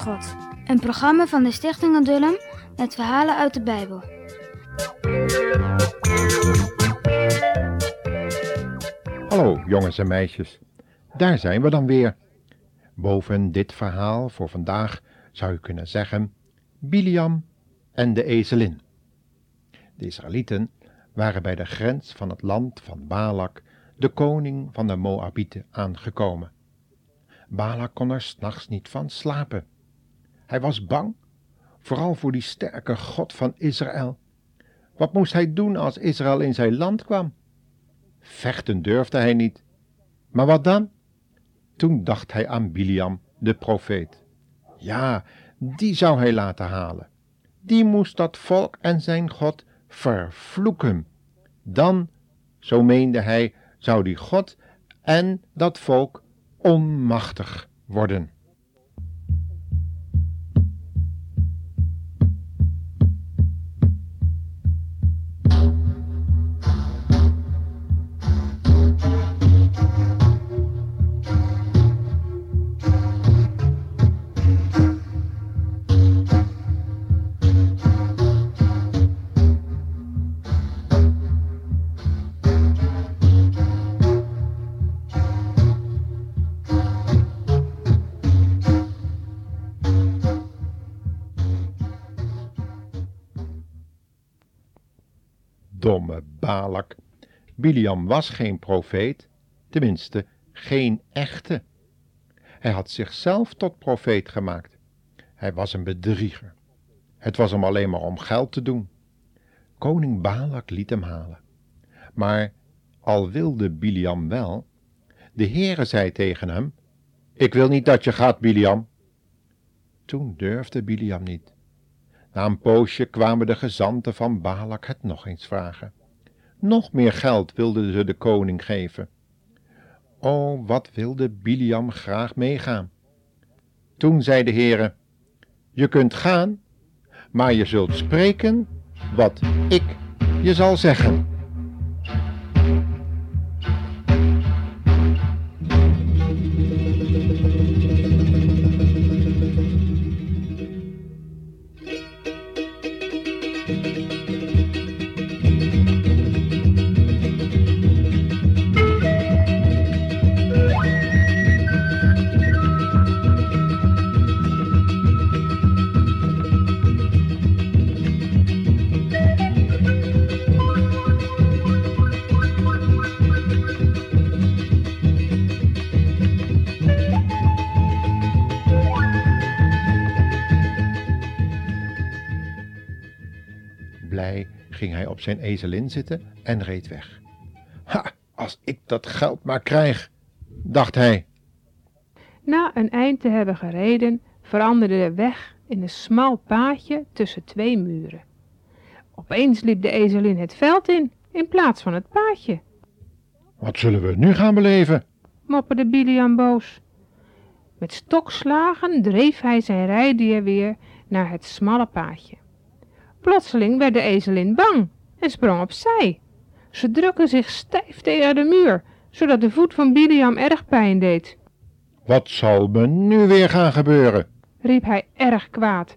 God. Een programma van de Stichting Adullam met verhalen uit de Bijbel. Hallo jongens en meisjes, daar zijn we dan weer. Boven dit verhaal voor vandaag zou je kunnen zeggen Biliam en de ezelin. De Israëlieten waren bij de grens van het land van Balak, de koning van de Moabieten, aangekomen. Balak kon er s'nachts niet van slapen. Hij was bang, vooral voor die sterke God van Israël. Wat moest hij doen als Israël in zijn land kwam? Vechten durfde hij niet. Maar wat dan? Toen dacht hij aan Biliam, de profeet. Ja, die zou hij laten halen. Die moest dat volk en zijn God vervloeken. Dan, zo meende hij, zou die God en dat volk onmachtig worden. Domme Balak. Biliam was geen profeet, tenminste geen echte. Hij had zichzelf tot profeet gemaakt. Hij was een bedrieger. Het was hem alleen maar om geld te doen. Koning Balak liet hem halen. Maar al wilde Biliam wel, de Heere zei tegen hem, Ik wil niet dat je gaat, Biliam. Toen durfde Biliam niet. Na een poosje kwamen de gezanten van Balak het nog eens vragen. Nog meer geld wilden ze de koning geven. O, wat wilde Biliam graag meegaan. Toen zei de Heere, je kunt gaan, maar je zult spreken wat ik je zal zeggen. Blij ging hij op zijn ezelin zitten en reed weg. Ha, als ik dat geld maar krijg, dacht hij. Na een eind te hebben gereden, veranderde de weg in een smal paadje tussen twee muren. Opeens liep de ezelin het veld in, in plaats van het paadje, Wat zullen we nu gaan beleven? mopperde Biliam boos. Met stokslagen dreef hij zijn rijdier weer naar het smalle paadje. Plotseling werd de ezelin bang en sprong opzij. Ze drukte zich stijf tegen de muur, zodat de voet van Biliam erg pijn deed. Wat zal me nu weer gaan gebeuren? riep hij erg kwaad.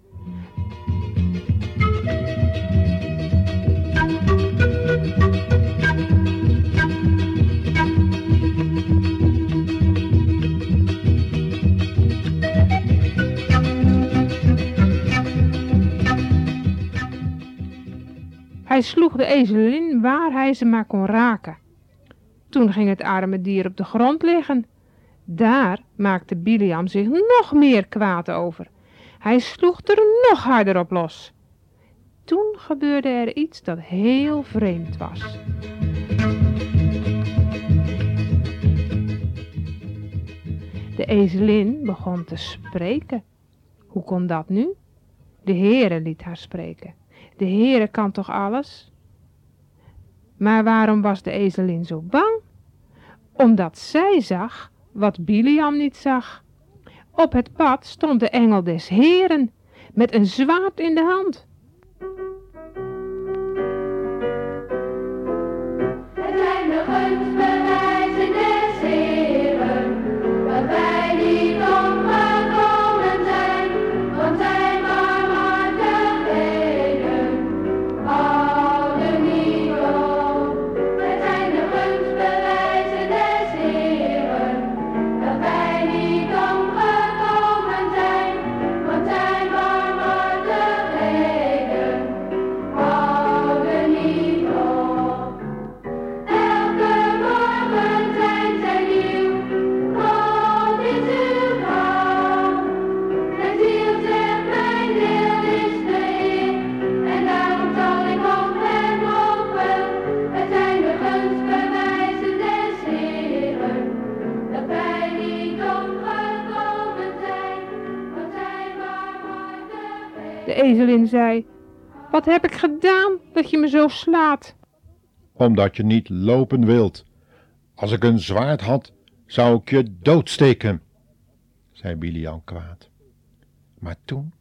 Hij sloeg de ezelin waar hij ze maar kon raken. Toen ging het arme dier op de grond liggen. Daar maakte Biliam zich nog meer kwaad over. Hij sloeg er nog harder op los. Toen gebeurde er iets dat heel vreemd was. De ezelin begon te spreken. Hoe kon dat nu? De Heere liet haar spreken. De Heere kan toch alles? Maar waarom was de ezelin zo bang? Omdat zij zag wat Biliam niet zag. Op het pad stond de engel des Heren met een zwaard in de hand. Zei, wat heb ik gedaan dat je me zo slaat? Omdat je niet lopen wilt. Als ik een zwaard had, zou ik je doodsteken, zei Biliam kwaad. Maar toen,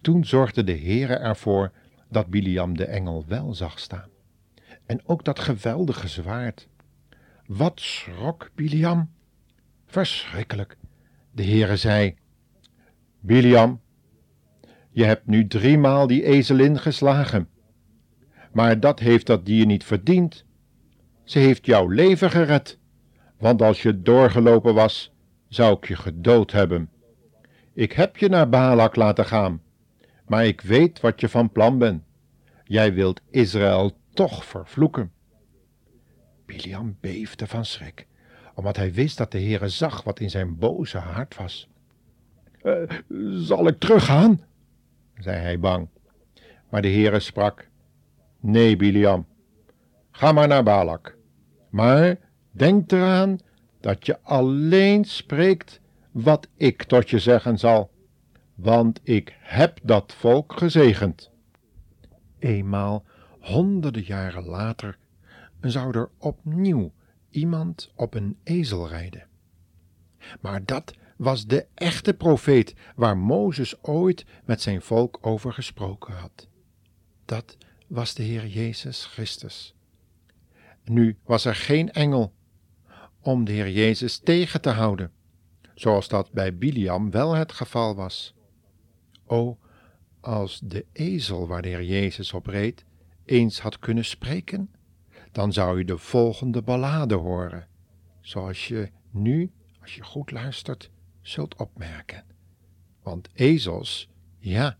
toen zorgde de Heere ervoor dat Biliam de engel wel zag staan. En ook dat geweldige zwaard. Wat schrok Biliam? Verschrikkelijk. De Heere zei, Biliam, je hebt nu driemaal die ezelin geslagen. Maar dat heeft dat dier niet verdiend. Ze heeft jouw leven gered, want als je doorgelopen was, zou ik je gedood hebben. Ik heb je naar Balak laten gaan, maar ik weet wat je van plan bent. Jij wilt Israël toch vervloeken. Biliam beefde van schrik, omdat hij wist dat de Heere zag wat in zijn boze hart was. Uh, zal ik teruggaan? Zei hij bang. Maar de Heere sprak, nee, Biliam, ga maar naar Balak. Maar denk eraan dat je alleen spreekt wat ik tot je zeggen zal, want ik heb dat volk gezegend. Eenmaal, honderden jaren later, zou er opnieuw iemand op een ezel rijden. Maar dat was de echte profeet waar Mozes ooit met zijn volk over gesproken had. Dat was de Heer Jezus Christus. Nu was er geen engel om de Heer Jezus tegen te houden, zoals dat bij Biliam wel het geval was. O, als de ezel waar de Heer Jezus op reed eens had kunnen spreken, dan zou je de volgende ballade horen, zoals je nu, als je goed luistert, zult opmerken. Want ezels, ja,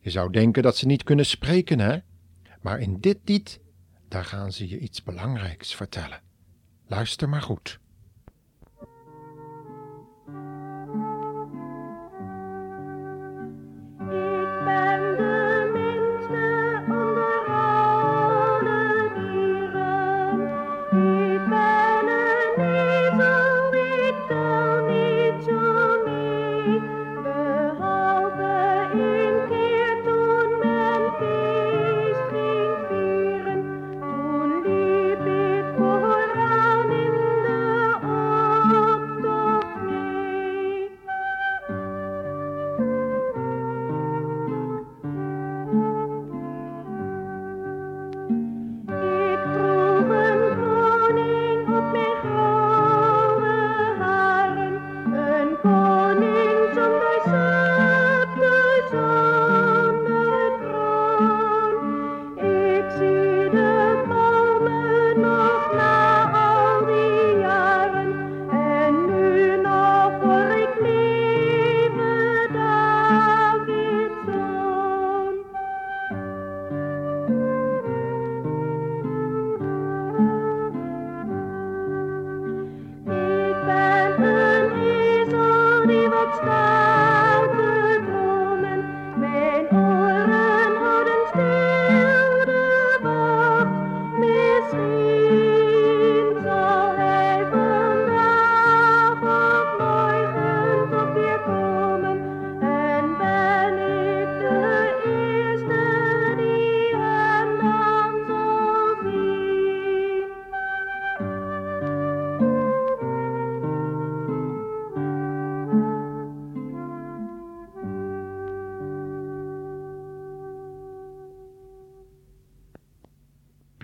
je zou denken dat ze niet kunnen spreken, hè? Maar in dit lied, daar gaan ze je iets belangrijks vertellen. Luister maar goed.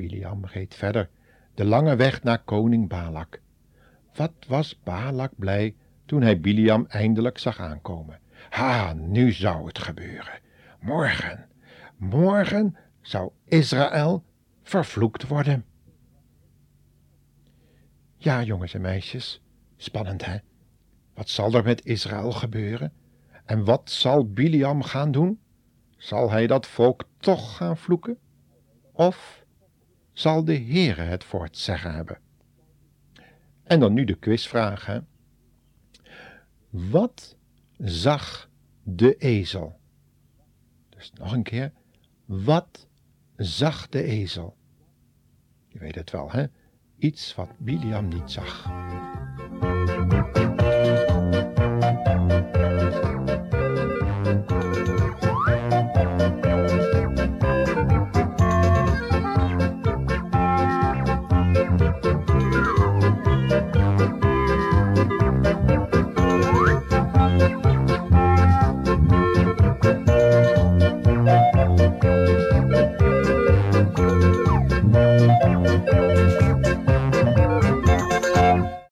Biliam reed verder, de lange weg naar koning Balak. Wat was Balak blij toen hij Biliam eindelijk zag aankomen. Ha, nu zou het gebeuren. Morgen, morgen zou Israël vervloekt worden. Ja, jongens en meisjes, spannend hè? Wat zal er met Israël gebeuren? En wat zal Biliam gaan doen? Zal hij dat volk toch gaan vloeken? Of zal de Heere het voor het zeggen hebben. En dan nu de quizvraag. Wat zag de ezel? Dus nog een keer, wat zag de ezel? Je weet het wel, hè? Iets wat Biliam niet zag.